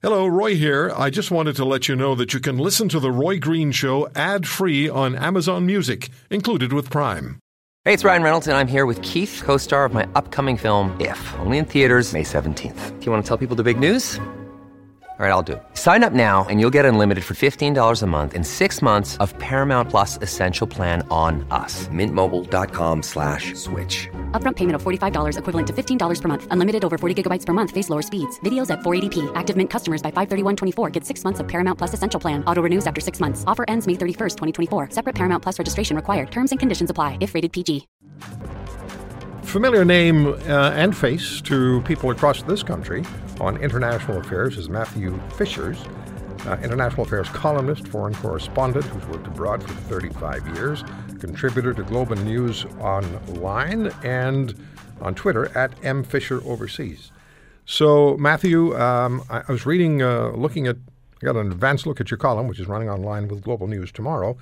Hello, Roy here. I just wanted to let you know that you can listen to The Roy Green Show ad free on Amazon Music, included with Prime. Hey, it's Ryan Reynolds, and I'm here with Keith, co star of my upcoming film, If, only in theaters, May 17th. Do you want to tell people the big news? All right, I'll do it. Sign up now and you'll get unlimited for $15 a month in six months of Paramount Plus Essential Plan on us. Mintmobile.com slash switch. Upfront payment of $45 equivalent to $15 per month. Unlimited over 40 gigabytes per month. Face lower speeds. Videos at 480p. Active Mint customers by 531.24 get six months of Paramount Plus Essential Plan. Auto renews after six months. Offer ends May 31st, 2024. Separate Paramount Plus registration required. Terms and conditions apply if rated PG. Familiar name uh, and face to people across this country on international affairs is Matthew Fishers, uh, international affairs columnist, foreign correspondent who's worked abroad for 35 years, contributor to Global News Online and on Twitter at M. Fisher Overseas. So, Matthew, um, I, I, was reading, uh, looking at, I got an advanced look at your column, which is running online with Global News tomorrow.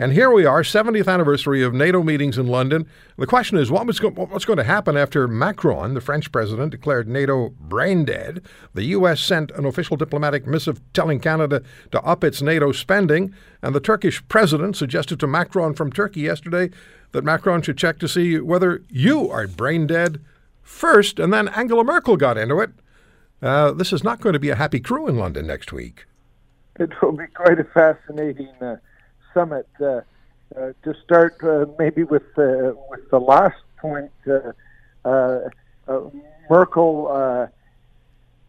And here we are, 70th anniversary of NATO meetings in London. The question is, what go- what's going to happen after Macron, the French president, declared NATO brain dead? The U.S. sent an official diplomatic missive telling Canada to up its NATO spending, and the Turkish president suggested to Macron from Turkey yesterday that Macron should check to see whether you are brain dead first, and then Angela Merkel got into it. Uh, this is not going to be a happy crew in London next week. It will be quite a fascinating. Uh summit. Uh, uh, to start uh, maybe with uh, with the last point, uh, uh, uh, Merkel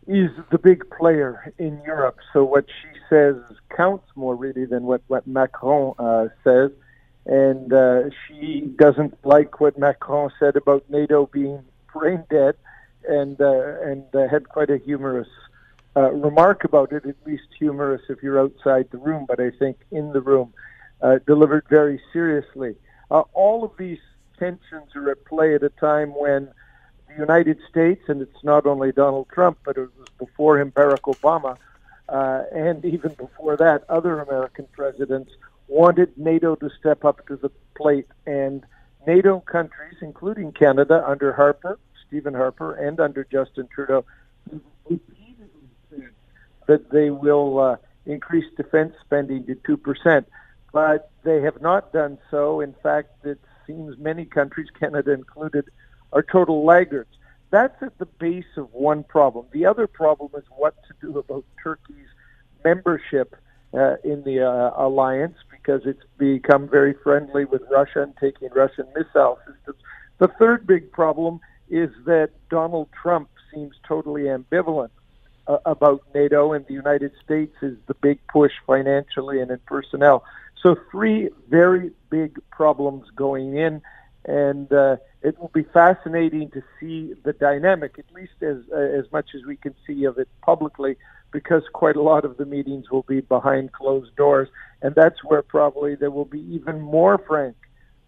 is the big player in Europe. So what she says counts more really than what what Macron says, and she doesn't like what Macron said about NATO being brain dead, and and had quite a humorous. Remark about it, at least humorous if you're outside the room, but I think in the room, delivered very seriously. Uh, all of these tensions are at play at a time when the United States, and it's not only Donald Trump, but it was before him Barack Obama, uh, and even before that, other American presidents wanted NATO to step up to the plate. And NATO countries, including Canada under Harper, Stephen Harper, and under Justin Trudeau, repeatedly said that they will uh, increase defense spending to 2% but they have not done so. In fact, it seems many countries, Canada included, are total laggards. That's at the base of one problem. The other problem is what to do about Turkey's membership uh, in the uh, alliance because it's become very friendly with Russia and taking Russian missile systems. The third big problem is that Donald Trump seems totally ambivalent uh, about NATO, and the United States is the big push financially and in personnel. So three very big problems going in, and uh, it will be fascinating to see the dynamic, at least as uh, as much as we can see of it publicly, because quite a lot of the meetings will be behind closed doors, and that's where probably there will be even more frank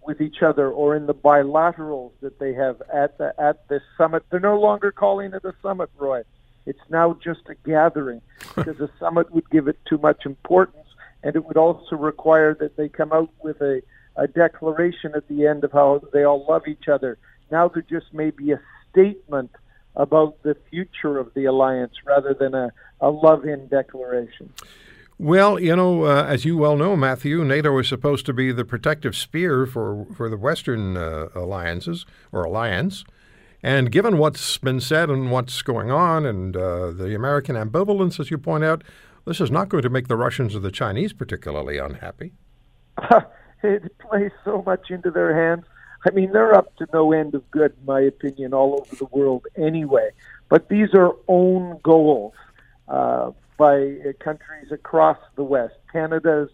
with each other or in the bilaterals that they have at the at this summit. They're no longer calling it a summit, Roy. It's now just a gathering because a summit would give it too much importance and it would also require that they come out with a, a declaration at the end of how they all love each other. Now there just may be a statement about the future of the alliance rather than a, a love in declaration. Well, you know, uh, as you well know, Matthew, NATO is supposed to be the protective spear for, for the Western uh, alliances or alliance. And given what's been said and what's going on and uh, the American ambivalence, as you point out, this is not going to make the Russians or the Chinese particularly unhappy. it plays so much into their hands. I mean, they're up to no end of good, in my opinion, all over the world anyway. But these are own goals uh, by uh, countries across the West. Canada's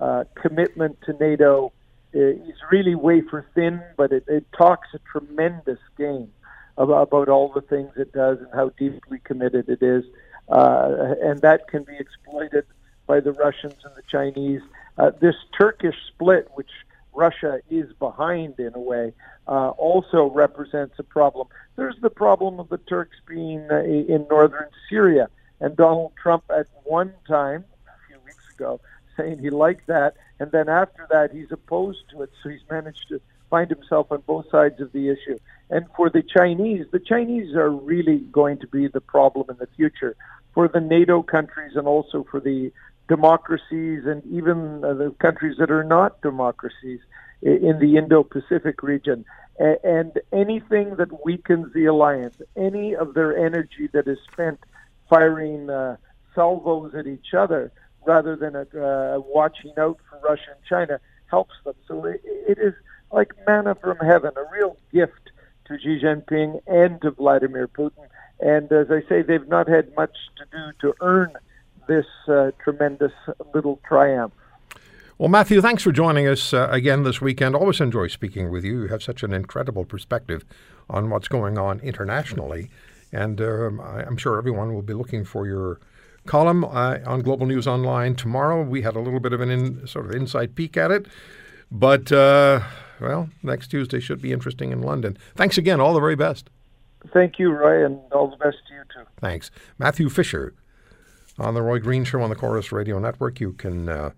uh, commitment to NATO uh, is really wafer thin, but it, it talks a tremendous game about, about all the things it does and how deeply committed it is uh, and that can be exploited by the Russians and the Chinese. Uh, this Turkish split, which Russia is behind in a way, uh, also represents a problem. There's the problem of the Turks being uh, in northern Syria, and Donald Trump at one time, a few weeks ago, saying he liked that, and then after that he's opposed to it. So he's managed to find himself on both sides of the issue. And for the Chinese, the Chinese are really going to be the problem in the future. For the NATO countries and also for the democracies and even uh, the countries that are not democracies in the Indo-Pacific region. And anything that weakens the alliance, any of their energy that is spent firing uh, salvos at each other rather than at, uh, watching out for Russia and China, helps them. So it, it is like manna from heaven, a real gift to Xi Jinping and to Vladimir Putin. And as I say, they've not had much to do to earn this uh, tremendous little triumph. Well, Matthew, thanks for joining us uh, again this weekend. Always enjoy speaking with you. You have such an incredible perspective on what's going on internationally. And um, I'm sure everyone will be looking for your column uh, on Global News Online tomorrow. We had a little bit of an in, sort of inside peek at it. But, uh, well, next Tuesday should be interesting in London. Thanks again. All the very best. Thank you, Roy, and all the best to you too. Thanks. Matthew Fisher on the Roy Green Show on the Corus Radio Network. You can uh,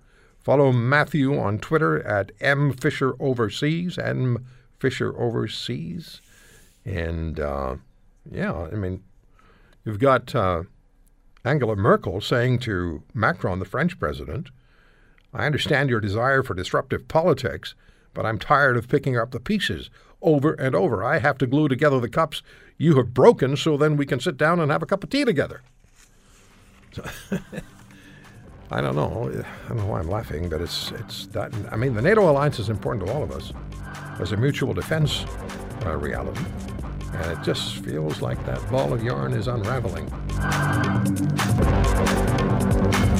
follow Matthew on Twitter at M Fisher Overseas, M Fisher Overseas. And uh, yeah, I mean, you've got uh, Angela Merkel saying to Macron, the French president, I understand your desire for disruptive politics, but I'm tired of picking up the pieces over and over. I have to glue together the cups you have broken so then we can sit down and have a cup of tea together. I don't know. I don't know why I'm laughing, but it's it's that. I mean, the NATO alliance is important to all of us as a mutual defense uh, reality, and it just feels like that ball of yarn is unraveling.